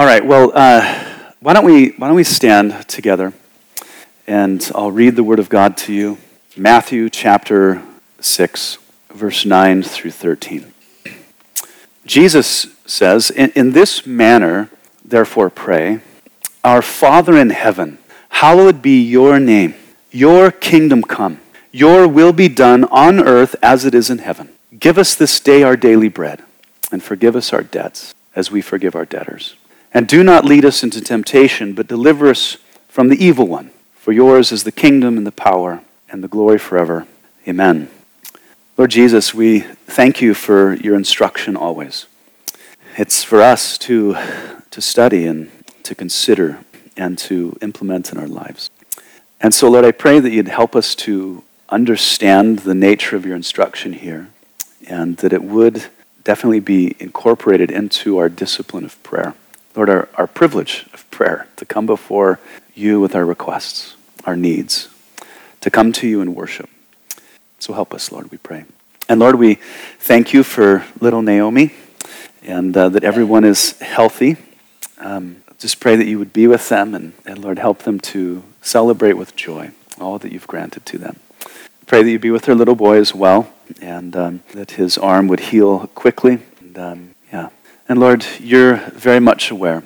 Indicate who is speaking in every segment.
Speaker 1: All right, well, uh, why, don't we, why don't we stand together and I'll read the Word of God to you. Matthew chapter 6, verse 9 through 13. Jesus says, In, in this manner, therefore, pray, Our Father in heaven, hallowed be your name, your kingdom come, your will be done on earth as it is in heaven. Give us this day our daily bread, and forgive us our debts as we forgive our debtors. And do not lead us into temptation, but deliver us from the evil one. For yours is the kingdom and the power and the glory forever. Amen. Lord Jesus, we thank you for your instruction always. It's for us to, to study and to consider and to implement in our lives. And so, Lord, I pray that you'd help us to understand the nature of your instruction here and that it would definitely be incorporated into our discipline of prayer. Lord, our, our privilege of prayer to come before you with our requests, our needs, to come to you in worship. So help us, Lord, we pray. And Lord, we thank you for little Naomi and uh, that everyone is healthy. Um, just pray that you would be with them and, and, Lord, help them to celebrate with joy all that you've granted to them. Pray that you be with their little boy as well and um, that his arm would heal quickly. And, um. And Lord, you're very much aware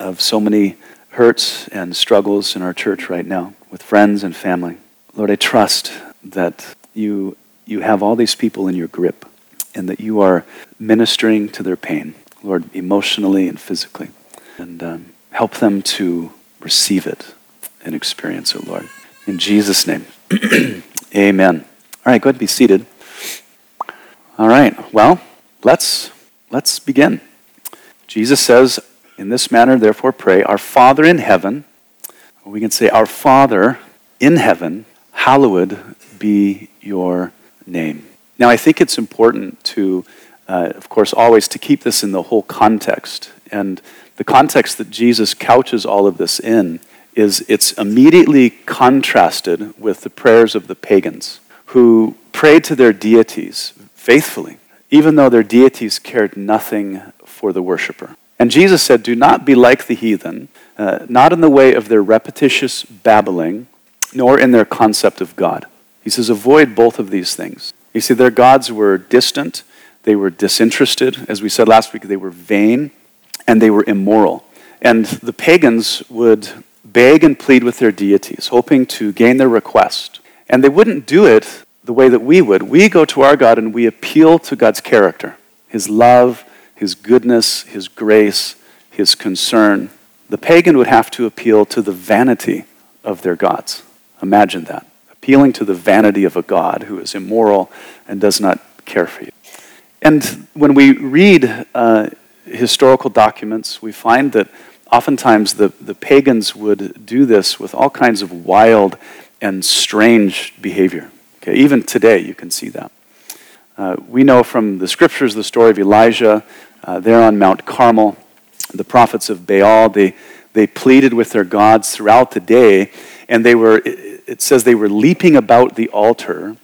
Speaker 1: of so many hurts and struggles in our church right now with friends and family. Lord, I trust that you, you have all these people in your grip and that you are ministering to their pain, Lord, emotionally and physically. And um, help them to receive it and experience it, Lord. In Jesus' name, amen. All right, go ahead and be seated. All right, well, let's, let's begin. Jesus says, In this manner, therefore, pray, Our Father in heaven, we can say, Our Father in heaven, hallowed be your name. Now, I think it's important to, uh, of course, always to keep this in the whole context. And the context that Jesus couches all of this in is it's immediately contrasted with the prayers of the pagans who prayed to their deities faithfully, even though their deities cared nothing for the worshiper. And Jesus said, Do not be like the heathen, uh, not in the way of their repetitious babbling, nor in their concept of God. He says, Avoid both of these things. You see, their gods were distant, they were disinterested. As we said last week, they were vain, and they were immoral. And the pagans would beg and plead with their deities, hoping to gain their request. And they wouldn't do it the way that we would. We go to our God and we appeal to God's character, His love, His goodness, His grace, His concern. The pagan would have to appeal to the vanity of their gods. Imagine that. Appealing to the vanity of a God who is immoral and does not care for you. And when we read uh, historical documents, we find that oftentimes the, the pagans would do this with all kinds of wild and strange behavior. Okay, even today, you can see that. Uh, we know from the scriptures the story of Elijah uh, there on Mount Carmel. The prophets of Baal, they, they pleaded with their gods throughout the day, and they were, it, it says they were leaping about the altar.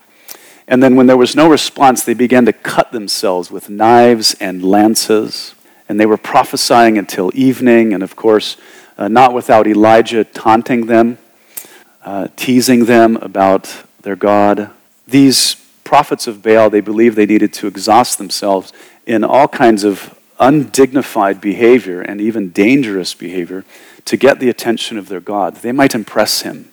Speaker 1: And then, when there was no response, they began to cut themselves with knives and lances. And they were prophesying until evening, and of course, uh, not without Elijah taunting them, uh, teasing them about their God. These prophets of Baal, they believed they needed to exhaust themselves in all kinds of undignified behavior and even dangerous behavior to get the attention of their God. They might impress him,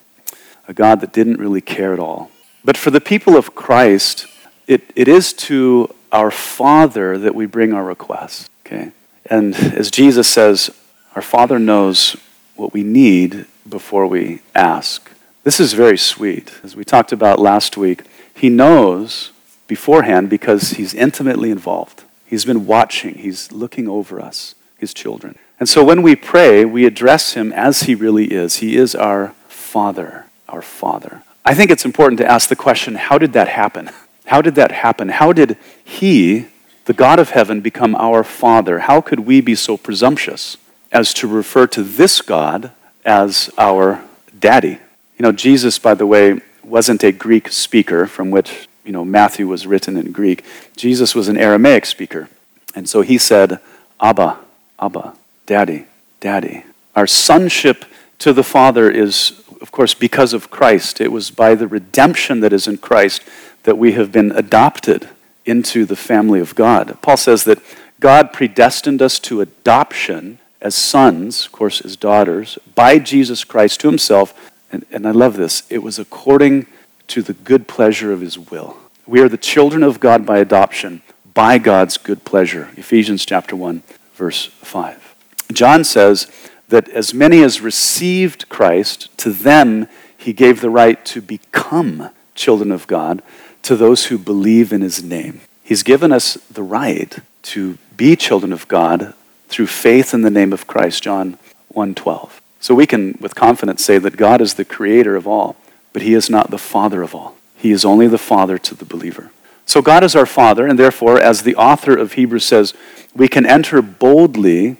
Speaker 1: a God that didn't really care at all. But for the people of Christ, it, it is to our Father that we bring our requests. Okay? And as Jesus says, our Father knows what we need before we ask. This is very sweet. As we talked about last week, he knows beforehand because he's intimately involved. He's been watching, he's looking over us, his children. And so when we pray, we address him as he really is. He is our Father, our Father. I think it's important to ask the question how did that happen? How did that happen? How did he, the God of heaven, become our Father? How could we be so presumptuous as to refer to this God as our daddy? You know, Jesus, by the way, wasn't a Greek speaker from which, you know, Matthew was written in Greek. Jesus was an Aramaic speaker. And so he said, Abba, Abba, Daddy. daddy. Our sonship to the Father is, of course, because of Christ. It was by the redemption that is in Christ that we have been adopted into the family of God. Paul says that God predestined us to adoption as sons, of course, as daughters, by Jesus Christ to himself. And, and I love this. It was according to the good pleasure of his will. We are the children of God by adoption, by God's good pleasure. Ephesians chapter 1, verse 5. John says that as many as received Christ, to them he gave the right to become children of God, to those who believe in his name. He's given us the right to be children of God through faith in the name of Christ, John 1:12. So we can with confidence say that God is the creator of all, but he is not the father of all. He is only the father to the believer. So God is our father, and therefore as the author of Hebrews says, we can enter boldly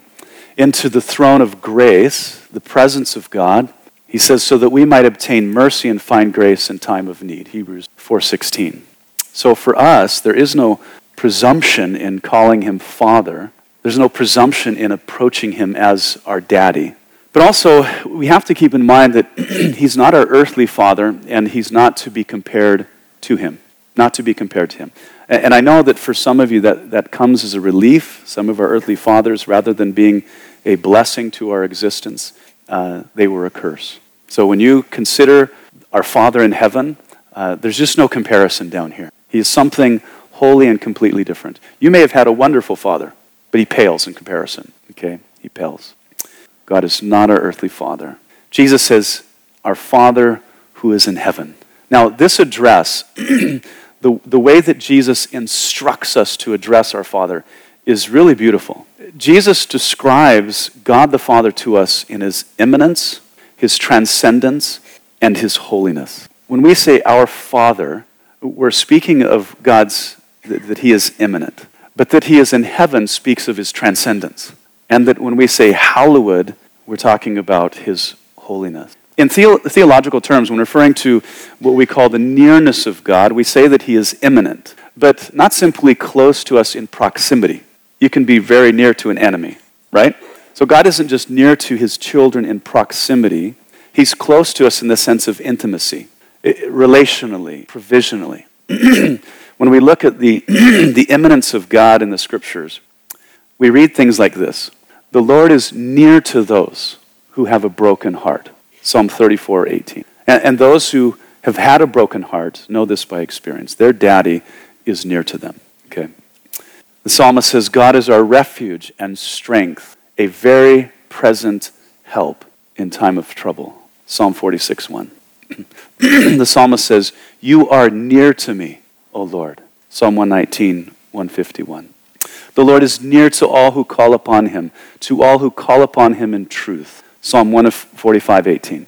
Speaker 1: into the throne of grace, the presence of God. He says so that we might obtain mercy and find grace in time of need. Hebrews 4:16. So for us, there is no presumption in calling him father. There's no presumption in approaching him as our daddy. But also, we have to keep in mind that he's not our earthly father, and he's not to be compared to him. Not to be compared to him. And I know that for some of you that, that comes as a relief. Some of our earthly fathers, rather than being a blessing to our existence, uh, they were a curse. So when you consider our Father in heaven, uh, there's just no comparison down here. He is something wholly and completely different. You may have had a wonderful father, but he pales in comparison. Okay? He pales. God is not our earthly father. Jesus says, Our Father who is in heaven. Now, this address, the, the way that Jesus instructs us to address our Father, is really beautiful. Jesus describes God the Father to us in his immanence, his transcendence, and his holiness. When we say our Father, we're speaking of God's, that he is immanent, but that he is in heaven speaks of his transcendence. And that when we say hallowed, we're talking about his holiness. In theo- theological terms, when referring to what we call the nearness of God, we say that he is immanent, but not simply close to us in proximity. You can be very near to an enemy, right? So God isn't just near to his children in proximity, he's close to us in the sense of intimacy, relationally, provisionally. when we look at the, the immanence of God in the scriptures, we read things like this The Lord is near to those who have a broken heart. Psalm 34 18. And, and those who have had a broken heart know this by experience. Their daddy is near to them. Okay. The psalmist says, God is our refuge and strength, a very present help in time of trouble. Psalm 46 1. the psalmist says, You are near to me, O Lord. Psalm 119 151. The Lord is near to all who call upon him, to all who call upon him in truth. Psalm 145, 18.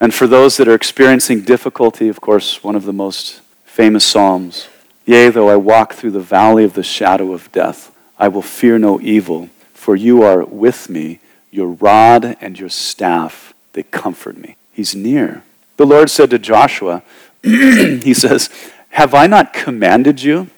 Speaker 1: And for those that are experiencing difficulty, of course, one of the most famous Psalms. Yea, though I walk through the valley of the shadow of death, I will fear no evil, for you are with me. Your rod and your staff, they comfort me. He's near. The Lord said to Joshua, He says, Have I not commanded you?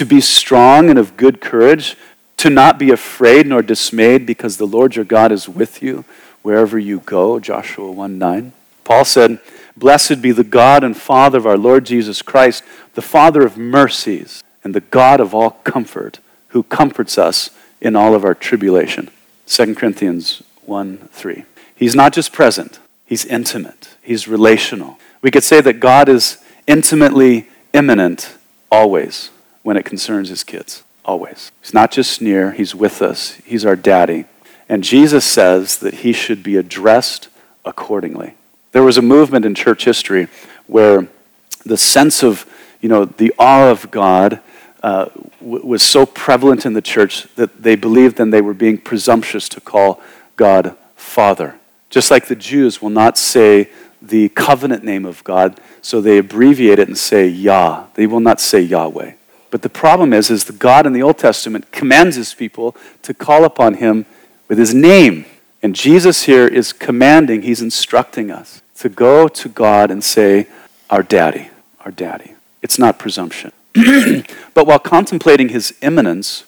Speaker 1: To be strong and of good courage, to not be afraid nor dismayed, because the Lord your God is with you wherever you go. Joshua 1 9. Paul said, Blessed be the God and Father of our Lord Jesus Christ, the Father of mercies and the God of all comfort, who comforts us in all of our tribulation. 2 Corinthians 1 3. He's not just present, he's intimate, he's relational. We could say that God is intimately immanent always when it concerns his kids. Always. He's not just near, he's with us. He's our daddy. And Jesus says that he should be addressed accordingly. There was a movement in church history where the sense of, you know, the awe of God uh, w- was so prevalent in the church that they believed then they were being presumptuous to call God Father. Just like the Jews will not say the covenant name of God, so they abbreviate it and say Yah. They will not say Yahweh. But the problem is, is that God in the Old Testament commands his people to call upon him with his name. And Jesus here is commanding, he's instructing us to go to God and say, Our daddy, our daddy. It's not presumption. but while contemplating his immanence,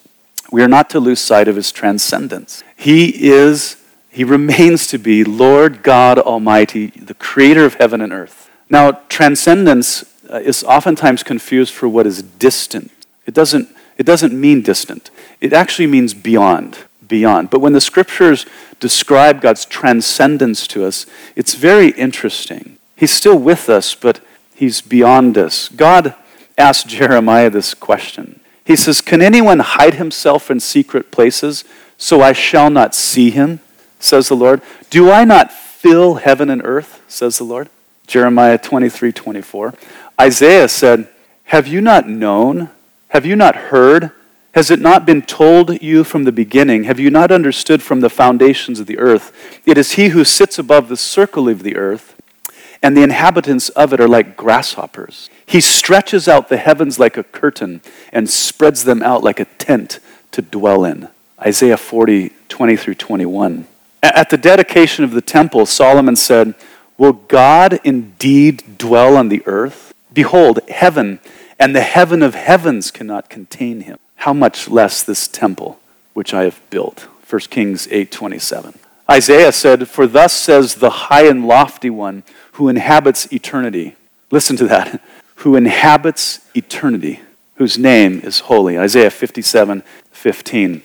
Speaker 1: we are not to lose sight of his transcendence. He is, he remains to be Lord God Almighty, the creator of heaven and earth. Now, transcendence Uh, is oftentimes confused for what is distant. It doesn't, it doesn't mean distant, it actually means beyond. Beyond. But when the scriptures describe God's transcendence to us, it's very interesting. He's still with us, but he's beyond us. God asked Jeremiah this question. He says, Can anyone hide himself in secret places so I shall not see him? says the Lord. Do I not fill heaven and earth? says the Lord. Jeremiah 23 24. Isaiah said, Have you not known? Have you not heard? Has it not been told you from the beginning? Have you not understood from the foundations of the earth? It is he who sits above the circle of the earth, and the inhabitants of it are like grasshoppers. He stretches out the heavens like a curtain and spreads them out like a tent to dwell in. Isaiah 40, 20 through 21. At the dedication of the temple, Solomon said, Will God indeed dwell on the earth? Behold, heaven and the heaven of heavens cannot contain him. How much less this temple which I have built? 1 Kings 8:27. Isaiah said, "For thus says the high and lofty one who inhabits eternity." Listen to that. Who inhabits eternity, whose name is holy. Isaiah 57, 15.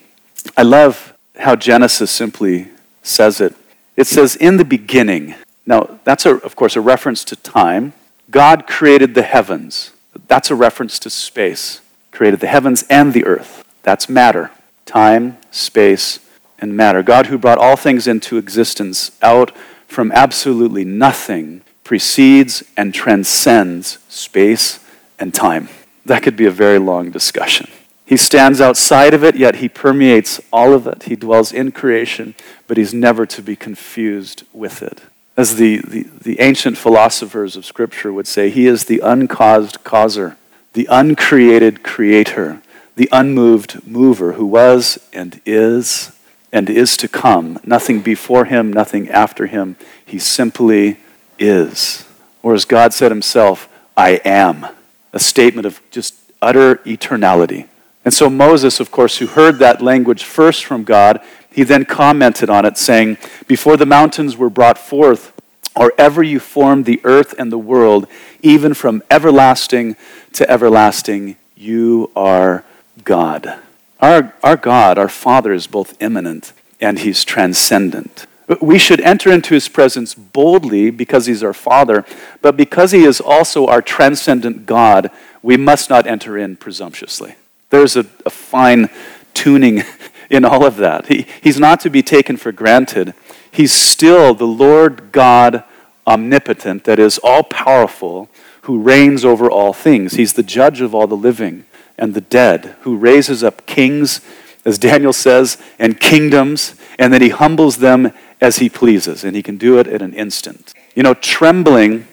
Speaker 1: I love how Genesis simply says it. It says, In the beginning. Now, that's, a, of course, a reference to time. God created the heavens. That's a reference to space. Created the heavens and the earth. That's matter. Time, space, and matter. God, who brought all things into existence out from absolutely nothing, precedes and transcends space and time. That could be a very long discussion. He stands outside of it, yet he permeates all of it. He dwells in creation, but he's never to be confused with it. As the, the, the ancient philosophers of Scripture would say, he is the uncaused causer, the uncreated creator, the unmoved mover who was and is and is to come. Nothing before him, nothing after him. He simply is. Or as God said himself, I am. A statement of just utter eternality. And so Moses, of course, who heard that language first from God, he then commented on it, saying, Before the mountains were brought forth, or ever you formed the earth and the world, even from everlasting to everlasting, you are God. Our, our God, our Father, is both immanent and he's transcendent. We should enter into his presence boldly because he's our Father, but because he is also our transcendent God, we must not enter in presumptuously. There's a, a fine tuning in all of that. He, he's not to be taken for granted. He's still the Lord God omnipotent, that is, all powerful, who reigns over all things. He's the judge of all the living and the dead, who raises up kings, as Daniel says, and kingdoms, and then he humbles them as he pleases, and he can do it in an instant. You know, trembling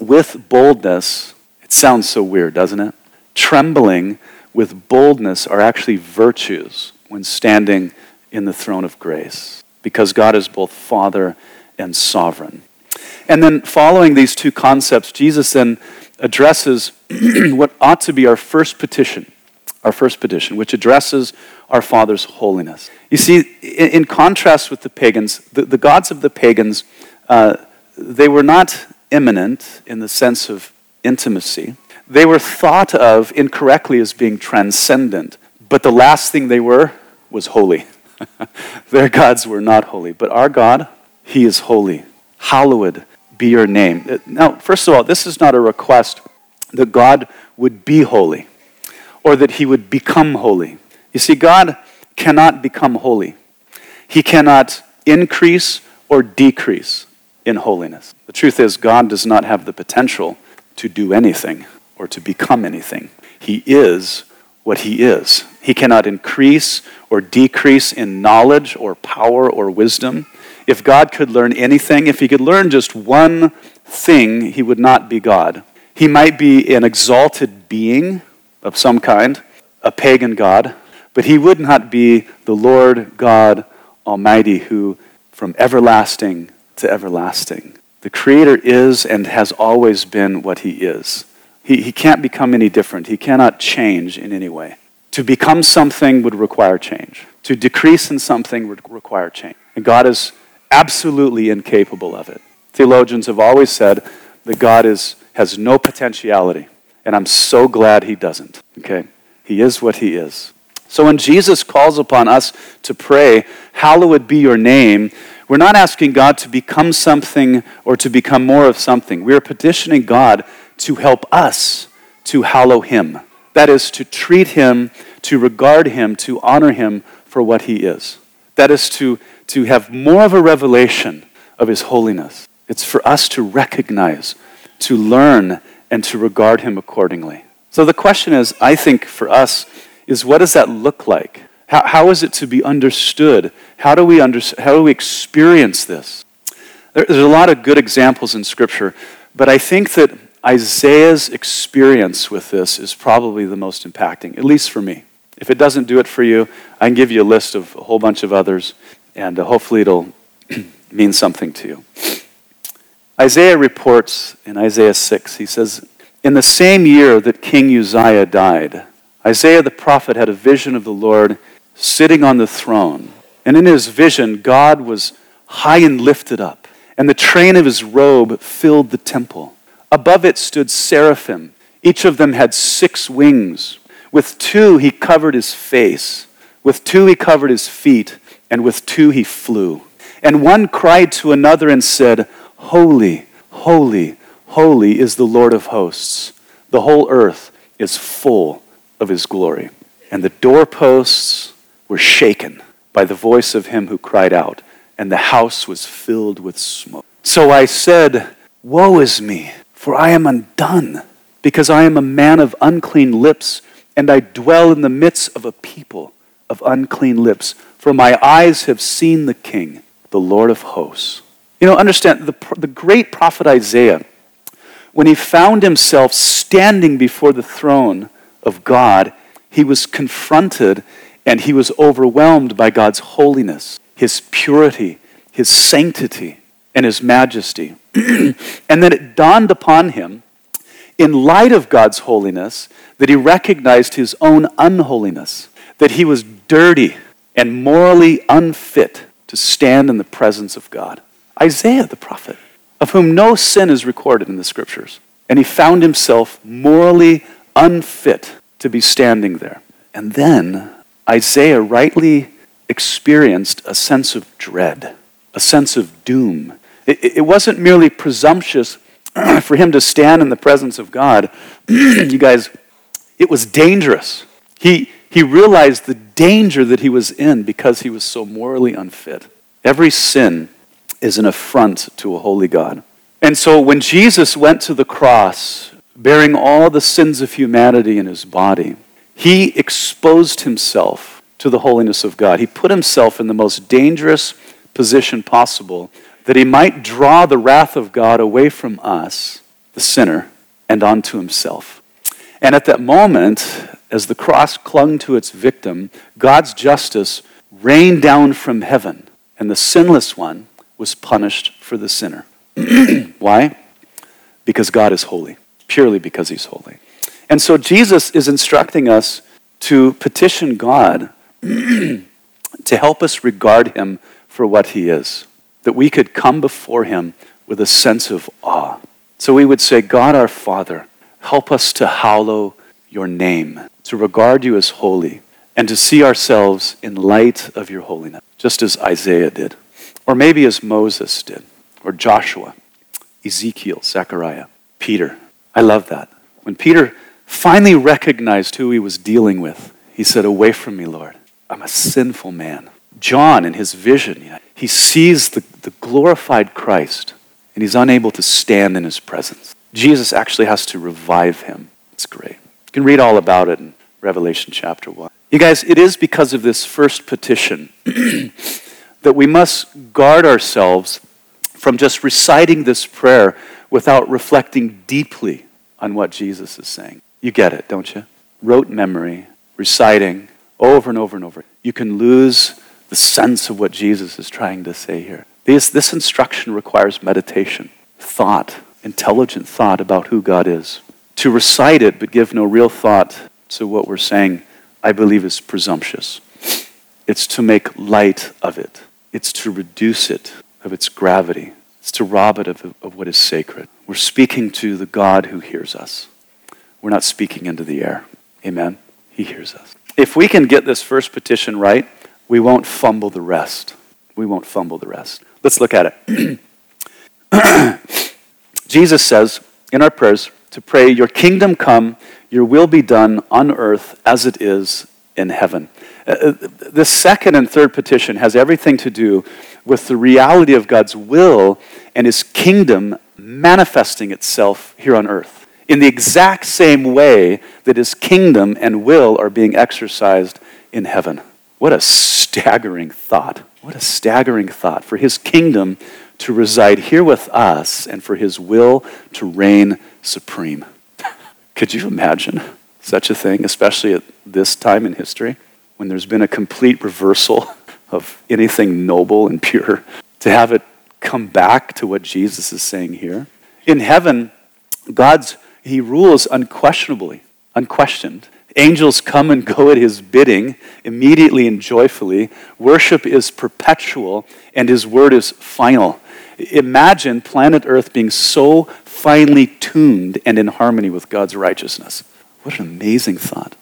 Speaker 1: with boldness, it sounds so weird, doesn't it? Trembling with boldness are actually virtues when standing in the throne of grace because God is both Father and sovereign. And then, following these two concepts, Jesus then addresses what ought to be our first petition, our first petition, which addresses our Father's holiness. You see, in, contrast with the pagans, the, the gods of the pagans, uh, they were not immanent in the sense of intimacy they were thought of incorrectly as being transcendent, but the last thing they were was holy. Their gods were not holy, but our God, He is holy. Hallowed be your name. Uh, now, first of all, this is not a request that God would be holy or that He would become holy. You see, God cannot become holy, He cannot increase or decrease in holiness. The truth is, God does not have the potential to do anything or to become anything. He is what he is. He cannot increase or decrease in knowledge or power or wisdom. If God could learn anything, if he could learn just one thing, he would not be God. He might be an exalted being of some kind, a pagan God, but he would not be the Lord God Almighty who, from everlasting to everlasting, the Creator is and has always been what he is. He, he can't become any different. He cannot change in any way. To become something would require change. To decrease in something would require change. And God is absolutely incapable of it. Theologians have always said that God is, has no potentiality. And I'm so glad he doesn't. Okay? He is what he is. So when Jesus calls upon us to pray, Hallowed be your name, we're not asking God to become something or to become more of something. We are petitioning God to help us to hallow him. That is, to treat him, to regard him, to honor him for what he is. That is, to, to have more of a revelation of his holiness. It's for us to recognize, to learn, and to regard him accordingly. So the question is, I think for us, is what does that look like? How, how is it to be understood? How do we, under, how do we experience this? There, there's a lot of good examples in Scripture, but I think that Isaiah's experience with this is probably the most impacting, at least for me. If it doesn't do it for you, I can give you a list of a whole bunch of others, and uh, hopefully it'll mean something to you. Isaiah reports in Isaiah 6, he says, In the same year that King Uzziah died, Isaiah the prophet had a vision of the Lord sitting on the throne. And in his vision, God was high and lifted up, and the train of his robe filled the temple. Above it stood seraphim. Each of them had six wings. With two he covered his face, with two he covered his feet, and with two he flew. And one cried to another and said, Holy, holy, holy is the Lord of hosts. The whole earth is full of his glory. And the doorposts were shaken by the voice of him who cried out, and the house was filled with smoke. So I said, Woe is me, for I am undone, because I am a man of unclean lips, and I dwell in the midst of a people of unclean lips. For my eyes have seen the King, the Lord of hosts. You know, understand, the, the great prophet Isaiah, when he found himself standing before the throne of God, he was confronted and he was overwhelmed by God's holiness, his purity, his sanctity, and his majesty. and then it dawned upon him, in light of God's holiness, that he recognized his own unholiness, that he was dirty and morally unfit to stand in the presence of God. Isaiah the prophet, of whom no sin is recorded in the scriptures. And he found himself morally unfit to be standing there. And then Isaiah rightly experienced a sense of dread, a sense of doom. It, it wasn't merely presumptuous for him to stand in the presence of God. you guys, it was dangerous. He, he realized the danger that he was in because he was so morally unfit. Every sin is an affront to a holy God. And so when Jesus went to the cross, bearing all the sins of humanity in his body, he exposed himself to the holiness of God. He put himself in the most dangerous position possible that he might draw the wrath of God away from us, the sinner, and onto himself. And at that moment, as the cross clung to its victim, God's justice rained down from heaven, and the sinless one was punished for the sinner. Why? Because God is holy, purely because he's holy. And so Jesus is instructing us to petition God to help us regard him for what he is, that we could come before him with a sense of awe. So we would say, God our Father, help us to hallow your name, to regard you as holy, and to see ourselves in light of your holiness, just as Isaiah did, or maybe as Moses did, or Joshua, Ezekiel, Zechariah, Peter. I love that. When Peter finally recognized who he was dealing with, he said, Away from me, Lord. I'm a sinful man. John, in his vision, he sees the, the glorified Christ and he's unable to stand in his presence. Jesus actually has to revive him. It's great. You can read all about it in Revelation chapter 1. You guys, it is because of this first petition that we must guard ourselves from just reciting this prayer without reflecting deeply on what Jesus is saying. You get it, don't you? Rote memory, reciting over and over and over. You can lose the sense of what Jesus is trying to say here. This, this instruction requires meditation, thought, intelligent thought about who God is. To recite it but give no real thought to what we're saying I believe, is presumptuous. It's to make light of it, it's to reduce it of its gravity, it's to rob it of, of what is sacred. We're speaking to the God who hears us. We're not speaking into the air. Amen. He hears us. If we can get this first petition right, we won't fumble the rest. We won't fumble the rest. Let's look at it. Jesus says in our prayers to pray, Your kingdom come, your will be done on earth as it is in heaven. Uh, uh the second and third petition has everything to do with the reality of God's will and his kingdom manifesting itself here on earth in the exact same way that his kingdom and will are being exercised in heaven. What a staggering thought. What a staggering thought for his kingdom to reside here with us and for his will to reign supreme. Could you imagine such a thing, especially at this time in history when there's been a complete reversal of anything noble and pure? To have it come back to what Jesus is saying here. In heaven, God's he rules unquestionably, unquestioned. Angels come and go at his bidding immediately and joyfully. Worship is perpetual, and his word is final. Imagine planet Earth being so finely tuned and in harmony with God's righteousness. What an amazing thought.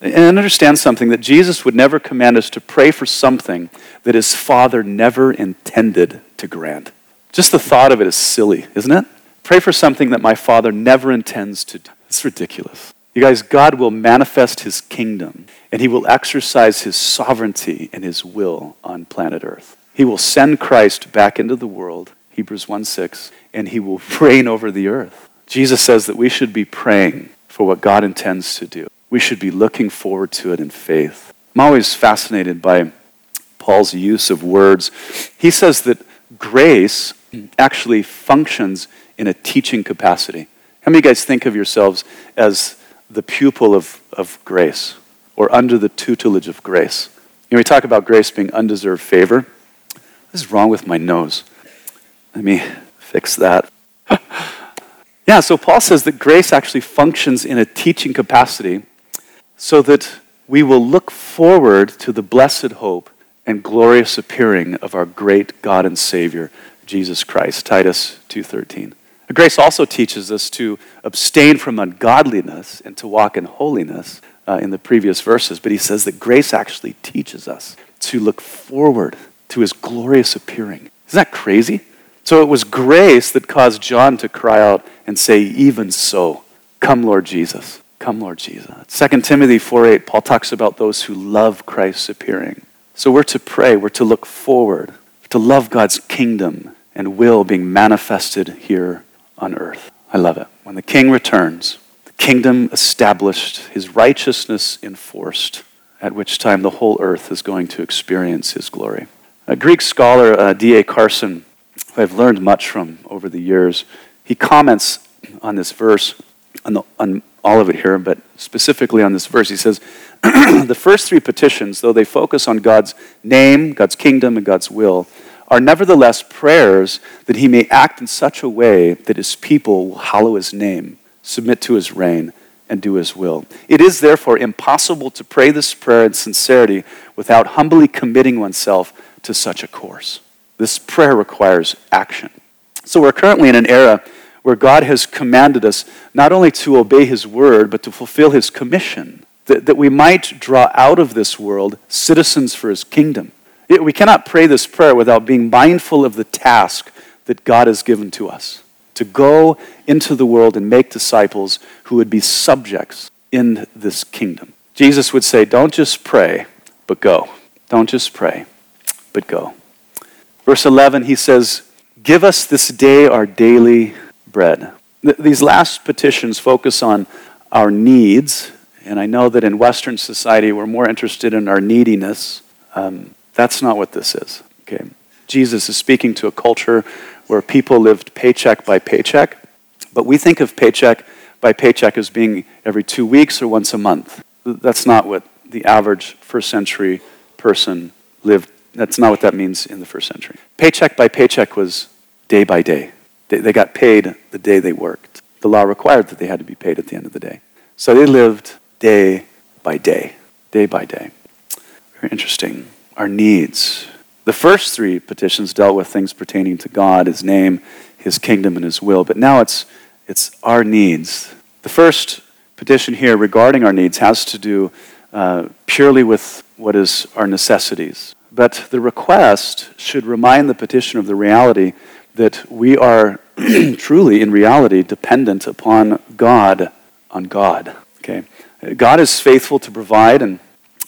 Speaker 1: And understand something that Jesus would never command us to pray for something that his Father never intended to grant. Just the thought of it is silly, isn't it? Pray for something that my Father never intends to do. It's ridiculous. You guys, God will manifest his kingdom and he will exercise his sovereignty and his will on planet Earth. He will send Christ back into the world Hebrews 1 6, and he will reign over the earth. Jesus says that we should be praying for what God intends to do. We should be looking forward to it in faith. I'm always fascinated by Paul's use of words. He says that grace actually functions in a teaching capacity. How many of you guys think of yourselves as the pupil of, of grace or under the tutelage of grace? You know, we talk about grace being undeserved favor. What is wrong with my nose? Let me fix that. yeah, so Paul says that grace actually functions in a teaching capacity so that we will look forward to the blessed hope and glorious appearing of our great God and Savior, Jesus Christ. Titus 2:13. Grace also teaches us to abstain from ungodliness and to walk in holiness uh, in the previous verses, but he says that grace actually teaches us to look forward to his glorious appearing. Isn't that crazy? So it was grace that caused John to cry out and say, Even so, come, Lord Jesus. Come, Lord Jesus. 2 Timothy 4 8, Paul talks about those who love Christ's appearing. So we're to pray, we're to look forward, to love God's kingdom and will being manifested here on earth. I love it. When the king returns, the kingdom established, his righteousness enforced, at which time the whole earth is going to experience his glory. A Greek scholar, uh, D.A. Carson, who I've learned much from over the years, he comments on this verse, on, the, on all of it here, but specifically on this verse. He says, The first three petitions, though they focus on God's name, God's kingdom, and God's will, are nevertheless prayers that he may act in such a way that his people will hallow his name, submit to his reign, and do his will. It is therefore impossible to pray this prayer in sincerity without humbly committing oneself to such a course. This prayer requires action. So we're currently in an era where God has commanded us not only to obey His word, but to fulfill His commission, that, that we might draw out of this world citizens for His kingdom. We cannot pray this prayer without being mindful of the task that God has given to us to go into the world and make disciples who would be subjects in this kingdom. Jesus would say, Don't just pray, but go. Don't just pray, but go. Verse 11, he says, Give us this day our daily bread. Th- these last petitions focus on our needs, and I know that in Western society we're more interested in our neediness. Um, that's not what this is. Okay. Jesus is speaking to a culture where people lived paycheck by paycheck, but we think of paycheck by paycheck as being every two weeks or once a month. That's not what the average first century person lived that's not what that means in the first century. Paycheck by paycheck was day by day. They, they got paid the day they worked. The law required that they had to be paid at the end of the day. So they lived day by day. day by day. Very interesting. Our needs. The first three petitions dealt with things pertaining to God, His name, His kingdom, and His will. But now it's, it's our needs. The first petition here regarding our needs has to do uh, purely with what is our necessities. But the request should remind the petitioner of the reality that we are truly, in reality, dependent upon God, on God. Okay? God is faithful to provide, and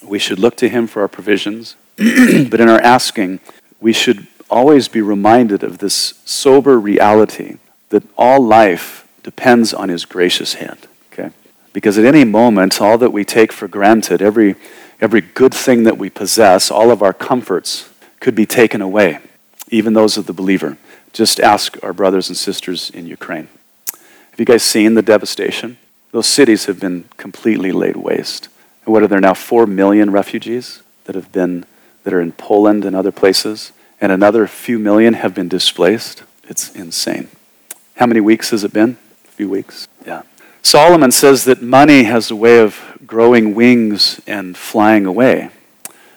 Speaker 1: we should look to Him for our provisions. but in our asking, we should always be reminded of this sober reality that all life depends on His gracious hand. Okay? Because at any moment, all that we take for granted, every, every good thing that we possess, all of our comforts could be taken away, even those of the believer. Just ask our brothers and sisters in Ukraine. Have you guys seen the devastation? Those cities have been completely laid waste. And what are there now? Four million refugees that have been that are in Poland and other places, and another few million have been displaced. It's insane. How many weeks has it been? A few weeks. Yeah. Solomon says that money has a way of growing wings and flying away.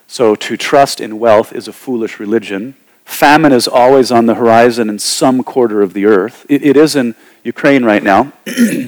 Speaker 1: So to trust in wealth is a foolish religion Famine is always on the horizon in some quarter of the earth. it, it is in Ukraine right now.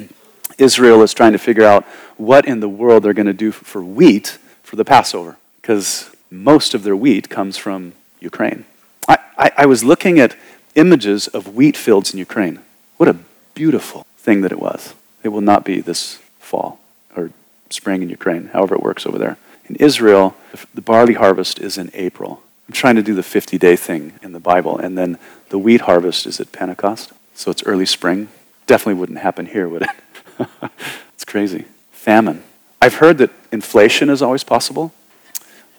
Speaker 1: Israel is trying to figure out what in the world they're going to do for wheat for the Passover, because most of their wheat comes from Ukraine. I, I, I was looking at images of wheat fields in Ukraine. What a beautiful thing that it was. It will not be this fall or spring in Ukraine, however it works over there. In Israel, the barley harvest is in April. I'm trying to do the 50 day thing in the Bible, and then the wheat harvest is at Pentecost, so it's early spring. Definitely wouldn't happen here, would it? it's crazy. Famine. I've heard that inflation is always possible,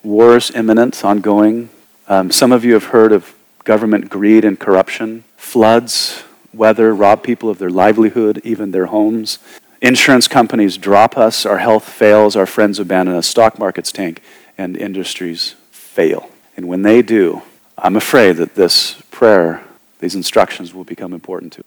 Speaker 1: wars imminent, ongoing. Um, some of you have heard of government greed and corruption, floods, weather rob people of their livelihood, even their homes. Insurance companies drop us, our health fails, our friends abandon us, stock markets tank, and industries fail. And when they do, I'm afraid that this prayer, these instructions will become important to.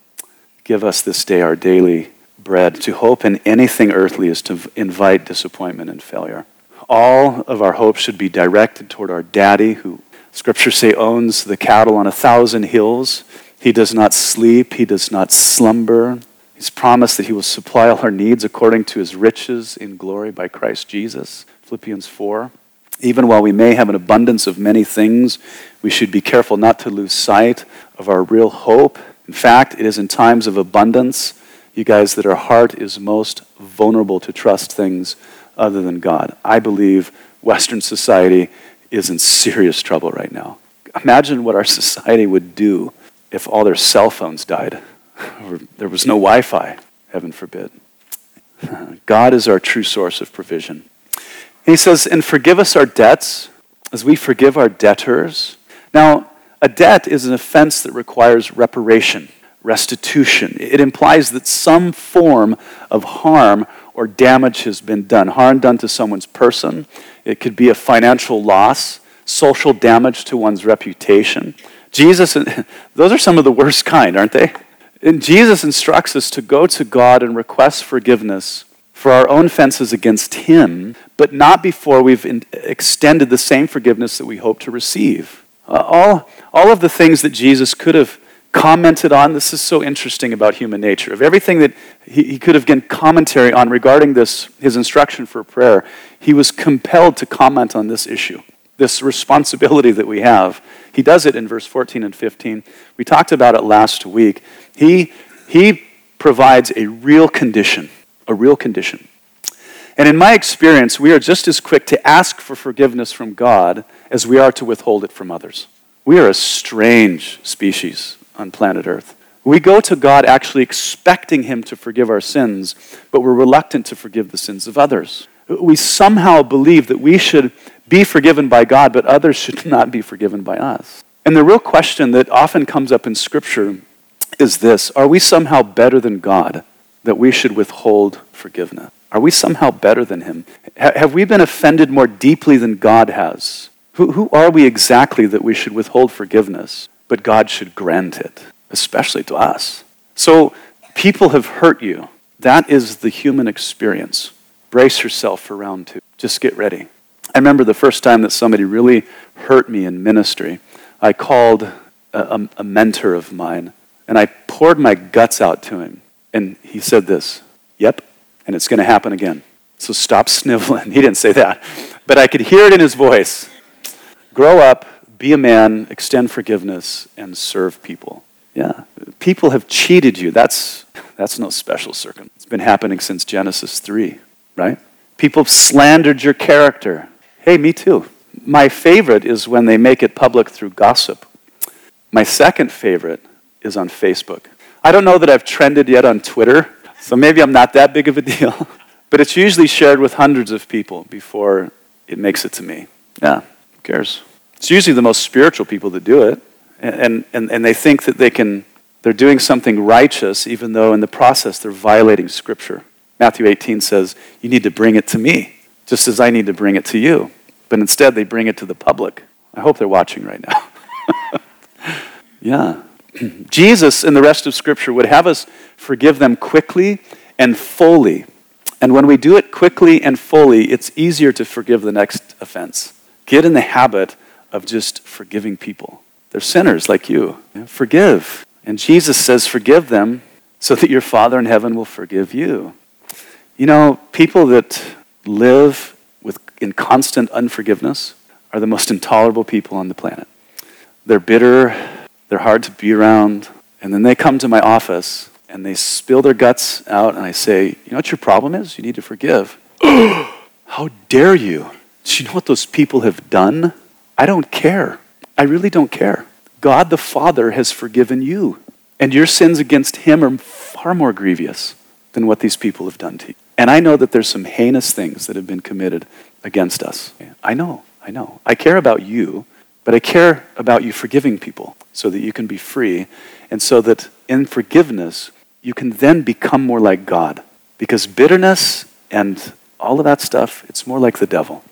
Speaker 1: Give us this day our daily bread. To hope in anything earthly is to invite disappointment and failure. All of our hope should be directed toward our daddy, who scriptures say owns the cattle on a thousand hills. He does not sleep, he does not slumber. He's promised that he will supply all our needs according to his riches in glory by Christ Jesus. Philippians 4. Even while we may have an abundance of many things, we should be careful not to lose sight of our real hope. In fact, it is in times of abundance, you guys, that our heart is most vulnerable to trust things other than God. I believe Western society is in serious trouble right now. Imagine what our society would do if all their cell phones died, or there was no Wi Fi, heaven forbid. God is our true source of provision. He says, and forgive us our debts as we forgive our debtors. Now, a debt is an offense that requires reparation, restitution. It implies that some form of harm or damage has been done. Harm done to someone's person. It could be a financial loss, social damage to one's reputation. Jesus, those are some of the worst kind, aren't they? And Jesus instructs us to go to God and request forgiveness for our own offenses against Him, but not before we've in, extended the same forgiveness that we hope to receive. Uh, all, all of the things that Jesus could have commented on, this is so interesting about human nature. Of everything that he, he could have given commentary on regarding this, his instruction for prayer, he was compelled to comment on this issue, this responsibility that we have. He does it in verse 14 and 15. We talked about it last week. He, he provides a real condition a real condition. And in my experience, we are just as quick to ask for forgiveness from God as we are to withhold it from others. We are a strange species on planet Earth. We go to God actually expecting Him to forgive our sins, but we're reluctant to forgive the sins of others. We somehow believe that we should be forgiven by God, but others should not be forgiven by us. And the real question that often comes up in Scripture is this Are we somehow better than God? that we should withhold forgiveness? Are we somehow better than him? have we been offended more deeply than God has? Who, are we exactly that we should withhold forgiveness, but God should grant it, especially to us? So, people have hurt you. That is the human experience. Brace yourself for round two. Just get ready. I remember the first time that somebody really hurt me in ministry. I called a, a, a mentor of mine and I poured my guts out to him. And he said this Yep, and it's going to happen again. So stop sniveling. He didn't say that, but I could hear it in his voice. Grow up, be a man, extend forgiveness, and serve people. Yeah, people have cheated you. That's, that's no special circumstance. It's been happening since Genesis 3, right? People have slandered your character. Hey, me too. My favorite is when they make it public through gossip. My second favorite is on Facebook. I don't know that I've trended yet on Twitter, so maybe I'm not that big of a deal. But it's usually shared with hundreds of people before it makes it to me. Yeah, who cares? It's usually the most spiritual people that do it. And, and, and they think that they can, they're doing something righteous, even though in the process they're violating Scripture. Matthew 18 says, You need to bring it to me, just as I need to bring it to you. But instead, they bring it to the public. I hope they're watching right now. yeah. Jesus and the rest of Scripture would have us forgive them quickly and fully. And when we do it quickly and fully, it's easier to forgive the next offense. Get in the habit of just forgiving people. They're sinners like you. Forgive. And Jesus says, Forgive them so that your Father in heaven will forgive you. You know, people that live with, in constant unforgiveness are the most intolerable people on the planet. They're bitter, they're hard to be around. And then they come to my office and they spill their guts out, and I say, You know what your problem is? You need to forgive. How dare you? Do you know what those people have done? I don't care. I really don't care. God the Father has forgiven you, and your sins against Him are far more grievous than what these people have done to you. And I know that there's some heinous things that have been committed against us. I know, I know. I care about you, but I care about you forgiving people so that you can be free, and so that in forgiveness, you can then become more like God. Because bitterness and all of that stuff, it's more like the devil.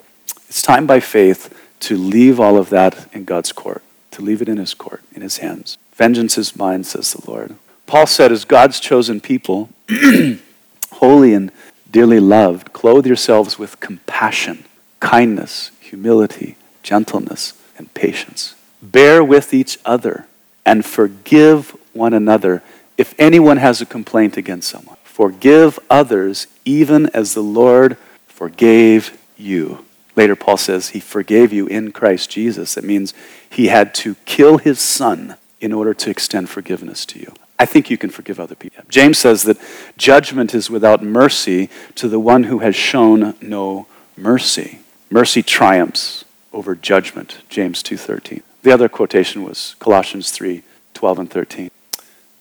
Speaker 1: It's time by faith to leave all of that in God's court, to leave it in His court, in His hands. Vengeance is mine, says the Lord. Paul said, as God's chosen people, holy and dearly loved, clothe yourselves with compassion, kindness, humility, gentleness, and patience. Bear with each other and forgive one another if anyone has a complaint against someone. Forgive others even as the Lord forgave you. Later, Paul says he forgave you in Christ Jesus. That means he had to kill his son in order to extend forgiveness to you. I think you can forgive other people. James says that judgment is without mercy to the one who has shown no mercy. Mercy triumphs over judgment, James 2:13. The other quotation was Colossians 3:12 and 13.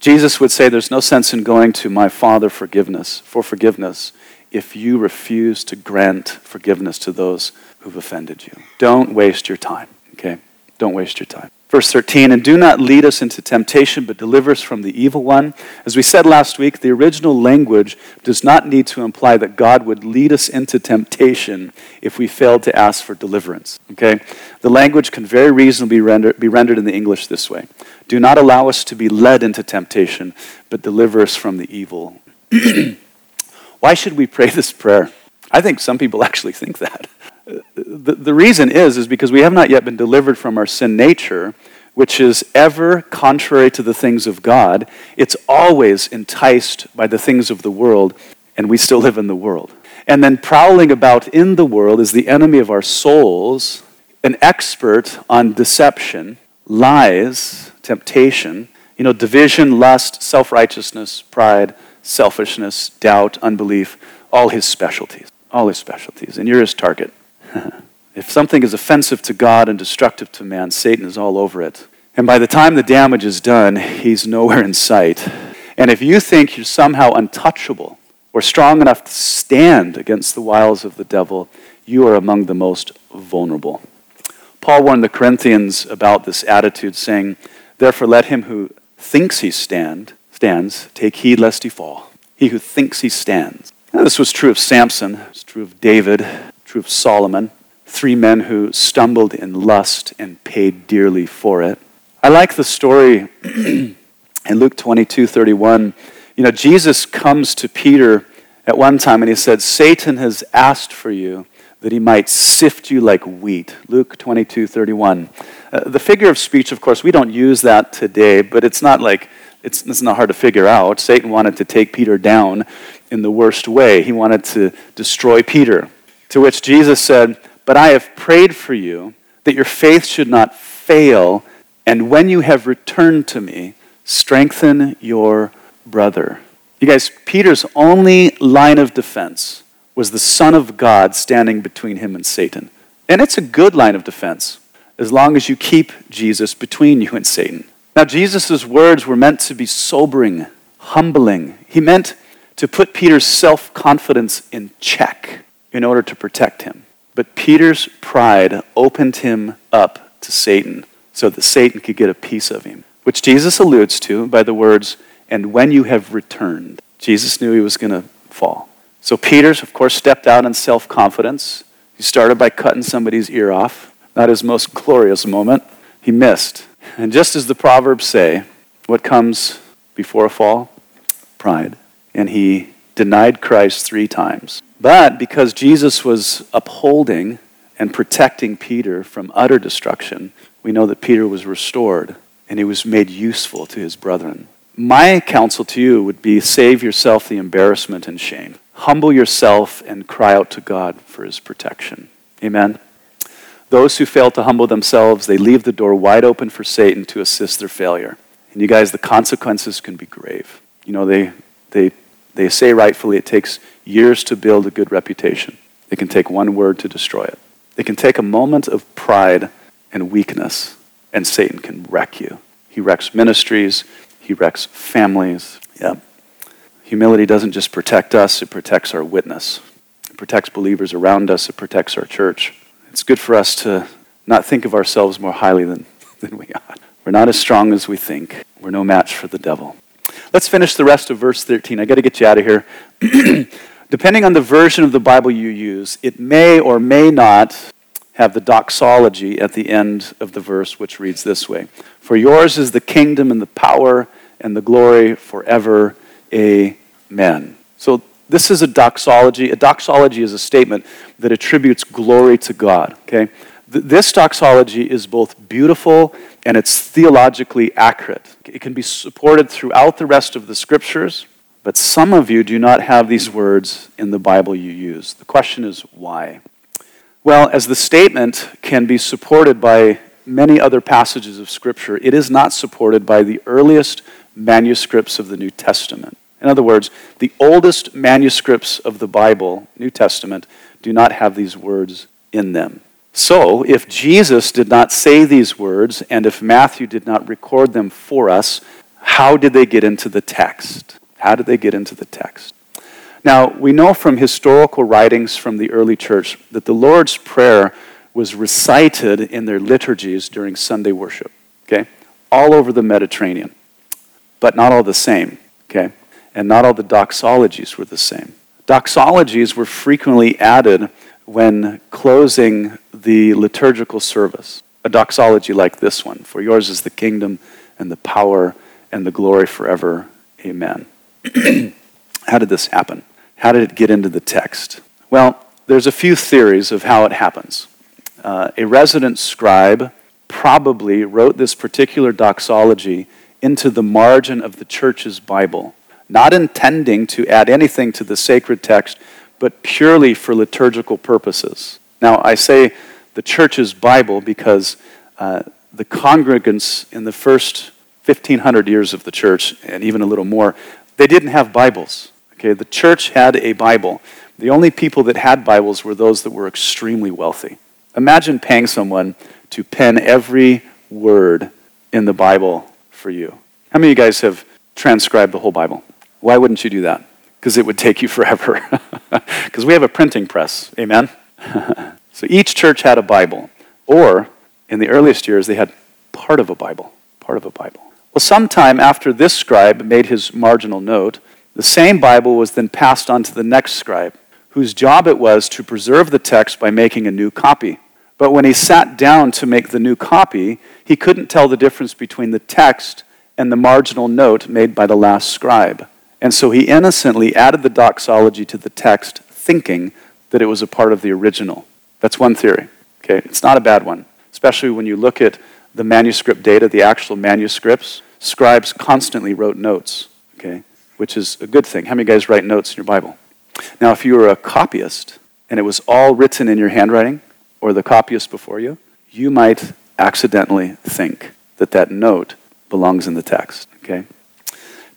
Speaker 1: Jesus would say there's no sense in going to my Father forgiveness for forgiveness if you refuse to grant forgiveness to those who've offended you. Don't waste your time, okay? Don't waste your time. Verse 13, and do not lead us into temptation, but deliver us from the evil one. As we said last week, the original language does not need to imply that God would lead us into temptation if we failed to ask for deliverance. Okay? The language can very reasonably render, be rendered in the English this way Do not allow us to be led into temptation, but deliver us from the evil. Why should we pray this prayer? I think some people actually think that the, the reason is, is because we have not yet been delivered from our sin nature, which is ever contrary to the things of God. It's always enticed by the things of the world, and we still live in the world. And then prowling about in the world is the enemy of our souls, an expert on deception, lies, temptation, you know, division, lust, self righteousness, pride, selfishness, doubt, unbelief, all his specialties. All his specialties. And you're his target. if something is offensive to God and destructive to man, Satan is all over it. And by the time the damage is done, he's nowhere in sight. And if you think you're somehow untouchable or strong enough to stand against the wiles of the devil, you are among the most vulnerable. Paul warned the Corinthians about this attitude, saying, Therefore, let him who thinks he stand, stands take heed lest he fall. He who thinks he stands. Now, this was true of Samson, it's true of David, true of Solomon, three men who stumbled in lust and paid dearly for it. I like the story in Luke 22 31. You know, Jesus comes to Peter at one time and he said, Satan has asked for you that he might sift you like wheat. Luke 22 31. Uh, the figure of speech, of course, we don't use that today, but it's not like, it's, it's not hard to figure out. Satan wanted to take Peter down in the worst way. He wanted to destroy Peter. To which Jesus said, But I have prayed for you that your faith should not fail, and when you have returned to me, strengthen your brother. You guys, Peter's only line of defense was the Son of God standing between him and Satan. And it's a good line of defense as long as you keep Jesus between you and Satan. Now, Jesus' words were meant to be sobering, humbling. He meant to put Peter's self confidence in check in order to protect him. But Peter's pride opened him up to Satan so that Satan could get a piece of him, which Jesus alludes to by the words, and when you have returned. Jesus knew he was going to fall. So Peter's, of course, stepped out in self confidence. He started by cutting somebody's ear off. Not his most glorious moment. He missed. And just as the Proverbs say, what comes before a fall? Pride. And he denied Christ three times. But because Jesus was upholding and protecting Peter from utter destruction, we know that Peter was restored and he was made useful to his brethren. My counsel to you would be save yourself the embarrassment and shame. Humble yourself and cry out to God for his protection. Amen. Those who fail to humble themselves, they leave the door wide open for Satan to assist their failure. And you guys, the consequences can be grave. You know, they, they, they say rightfully it takes years to build a good reputation. It can take one word to destroy it. It can take a moment of pride and weakness, and Satan can wreck you. He wrecks ministries, he wrecks families. Yeah. Humility doesn't just protect us, it protects our witness. It protects believers around us, it protects our church. It's good for us to not think of ourselves more highly than, than we ought. We're not as strong as we think. We're no match for the devil. Let's finish the rest of verse 13. I got to get you out of here. Depending on the version of the Bible you use, it may or may not have the doxology at the end of the verse, which reads this way For yours is the kingdom and the power and the glory forever. Amen. So this is a doxology. A doxology is a statement that attributes glory to God. Okay? This doxology is both beautiful and it's theologically accurate. It can be supported throughout the rest of the scriptures, but some of you do not have these words in the Bible you use. The question is why? Well, as the statement can be supported by many other passages of Scripture, it is not supported by the earliest manuscripts of the New Testament. In other words, the oldest manuscripts of the Bible, New Testament, do not have these words in them. So, if Jesus did not say these words, and if Matthew did not record them for us, how did they get into the text? How did they get into the text? Now, we know from historical writings from the early church that the Lord's Prayer was recited in their liturgies during Sunday worship, okay? All over the Mediterranean but not all the same, okay? And not all the doxologies were the same. Doxologies were frequently added when closing the liturgical service. A doxology like this one For yours is the kingdom and the power and the glory forever. Amen. how did this happen? How did it get into the text? Well, there's a few theories of how it happens. Uh, a resident scribe probably wrote this particular doxology into the margin of the church's Bible, not intending to add anything to the sacred text, but purely for liturgical purposes. Now, I say the church's Bible because uh, the congregants in the first 1500 years of the church, and even a little more, they didn't have Bibles. Okay, the church had a Bible. The only people that had Bibles were those that were extremely wealthy. Imagine paying someone to pen every word in the Bible for you. How many of you guys have transcribed the whole Bible? Why wouldn't you do that? Because it would take you forever. Because we have a printing press. Amen? so each church had a Bible. Or, in the earliest years, they had part of a Bible. Part of a Bible. Well, sometime after this scribe made his marginal note, the same Bible was then passed on to the next scribe, whose job it was to preserve the text by making a new copy. But when he sat down to make the new copy, he couldn't tell the difference between the text and the marginal note made by the last scribe. And so he innocently added the doxology to the text, thinking that it was a part of the original. That's one theory. Okay, it's not a bad one, especially when you look at the manuscript data, the actual manuscripts. Scribes constantly wrote notes, okay, which is a good thing. How many guys write notes in your Bible? Now, if you were a copyist and it was all written in your handwriting or the copyist before you, you might accidentally think that that note belongs in the text, okay?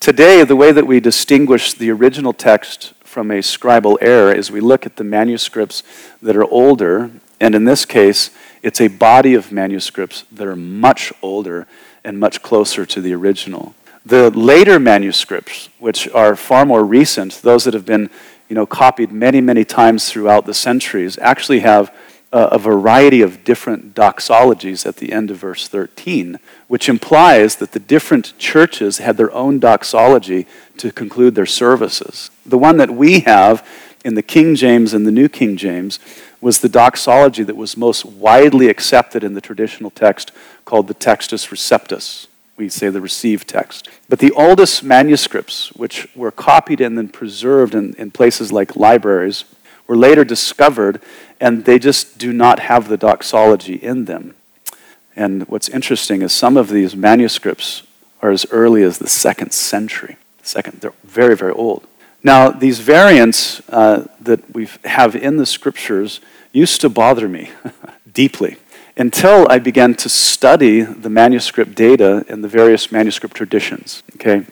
Speaker 1: Today, the way that we distinguish the original text from a scribal error is we look at the manuscripts that are older, and in this case, it's a body of manuscripts that are much older and much closer to the original. The later manuscripts, which are far more recent, those that have been you know, copied many, many times throughout the centuries, actually have a variety of different doxologies at the end of verse 13, which implies that the different churches had their own doxology to conclude their services. The one that we have in the King James and the New King James was the doxology that was most widely accepted in the traditional text called the Textus Receptus. We say the received text. But the oldest manuscripts, which were copied and then preserved in, in places like libraries, were later discovered, and they just do not have the doxology in them. And what's interesting is some of these manuscripts are as early as the second century. Second, they're very, very old. Now, these variants uh, that we have in the scriptures used to bother me deeply until I began to study the manuscript data and the various manuscript traditions. Okay?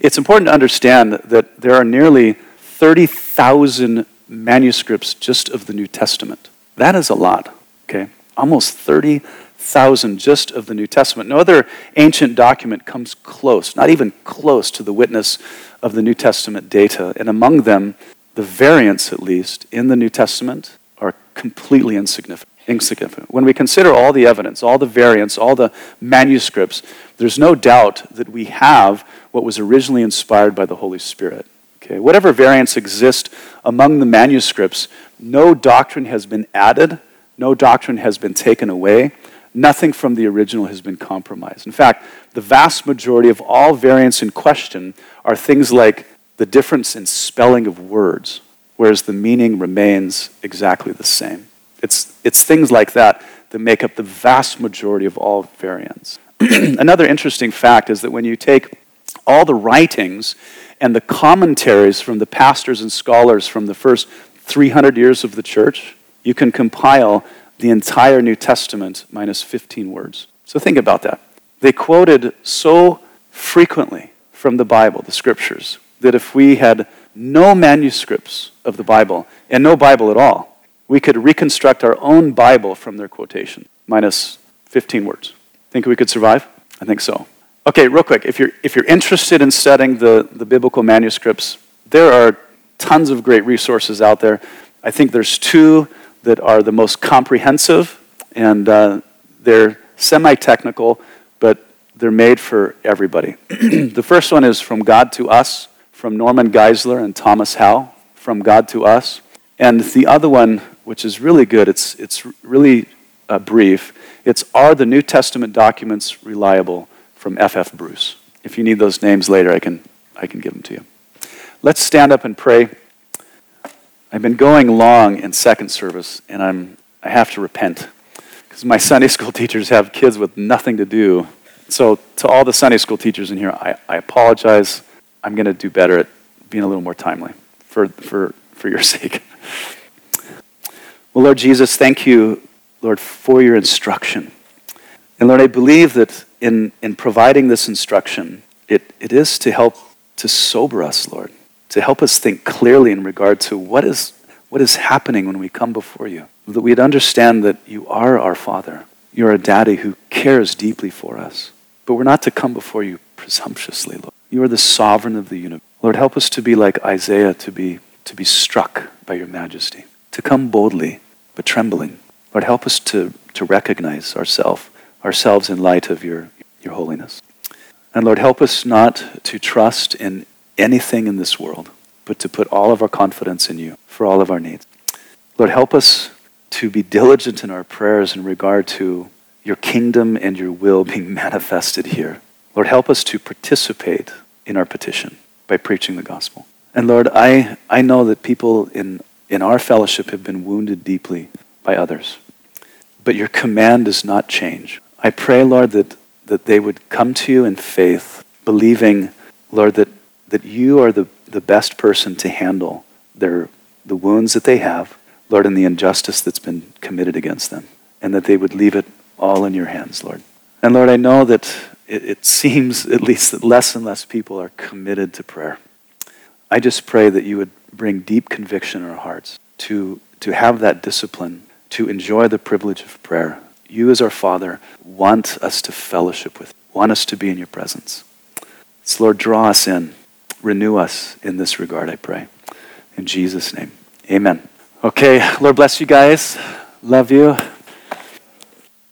Speaker 1: It's important to understand that there are nearly 30,000 manuscripts just of the New Testament. That is a lot, okay? Almost 30,000 just of the New Testament. No other ancient document comes close, not even close to the witness of the New Testament data. And among them, the variants, at least, in the New Testament are completely insignificant. Insignificant. When we consider all the evidence, all the variants, all the manuscripts, there's no doubt that we have what was originally inspired by the Holy Spirit. Okay, whatever variants exist among the manuscripts, no doctrine has been added, no doctrine has been taken away, nothing from the original has been compromised. In fact, the vast majority of all variants in question are things like the difference in spelling of words, whereas the meaning remains exactly the same. It's, it's things like that that make up the vast majority of all variants. Another interesting fact is that when you take all the writings and the commentaries from the pastors and scholars from the first 300 years of the church, you can compile the entire New Testament minus 15 words. So think about that. They quoted so frequently from the Bible, the scriptures, that if we had no manuscripts of the Bible and no Bible at all, we could reconstruct our own Bible from their quotation, minus 15 words. Think we could survive? I think so. Okay, real quick, if you're, if you're interested in studying the, the biblical manuscripts, there are tons of great resources out there. I think there's two that are the most comprehensive, and uh, they're semi technical, but they're made for everybody. the first one is From God to Us, from Norman Geisler and Thomas Howe, From God to Us. And the other one, which is really good, it's, it's really uh, brief, it's Are the New Testament Documents Reliable? From F.F. Bruce. If you need those names later, I can, I can give them to you. Let's stand up and pray. I've been going long in second service, and I'm, I have to repent because my Sunday school teachers have kids with nothing to do. So, to all the Sunday school teachers in here, I, I apologize. I'm going to do better at being a little more timely for, for, for your sake. Well, Lord Jesus, thank you, Lord, for your instruction. And Lord, I believe that in, in providing this instruction, it, it is to help to sober us, Lord, to help us think clearly in regard to what is, what is happening when we come before you. That we'd understand that you are our Father. You're a daddy who cares deeply for us. But we're not to come before you presumptuously, Lord. You are the sovereign of the universe. Lord, help us to be like Isaiah, to be, to be struck by your majesty, to come boldly, but trembling. Lord, help us to, to recognize ourselves ourselves in light of your, your holiness. And Lord, help us not to trust in anything in this world, but to put all of our confidence in you for all of our needs. Lord, help us to be diligent in our prayers in regard to your kingdom and your will being manifested here. Lord, help us to participate in our petition by preaching the gospel. And Lord, I, I know that people in, in our fellowship have been wounded deeply by others. But your command does not change. I pray, Lord, that, that they would come to you in faith, believing, Lord, that, that you are the, the best person to handle their, the wounds that they have, Lord, and the injustice that's been committed against them, and that they would leave it all in your hands, Lord. And Lord, I know that it, it seems at least that less and less people are committed to prayer. I just pray that you would bring deep conviction in our hearts to, to have that discipline, to enjoy the privilege of prayer. You, as our Father, want us to fellowship with, want us to be in your presence. So, Lord, draw us in, renew us in this regard, I pray. In Jesus' name, amen. Okay, Lord bless you guys. Love you.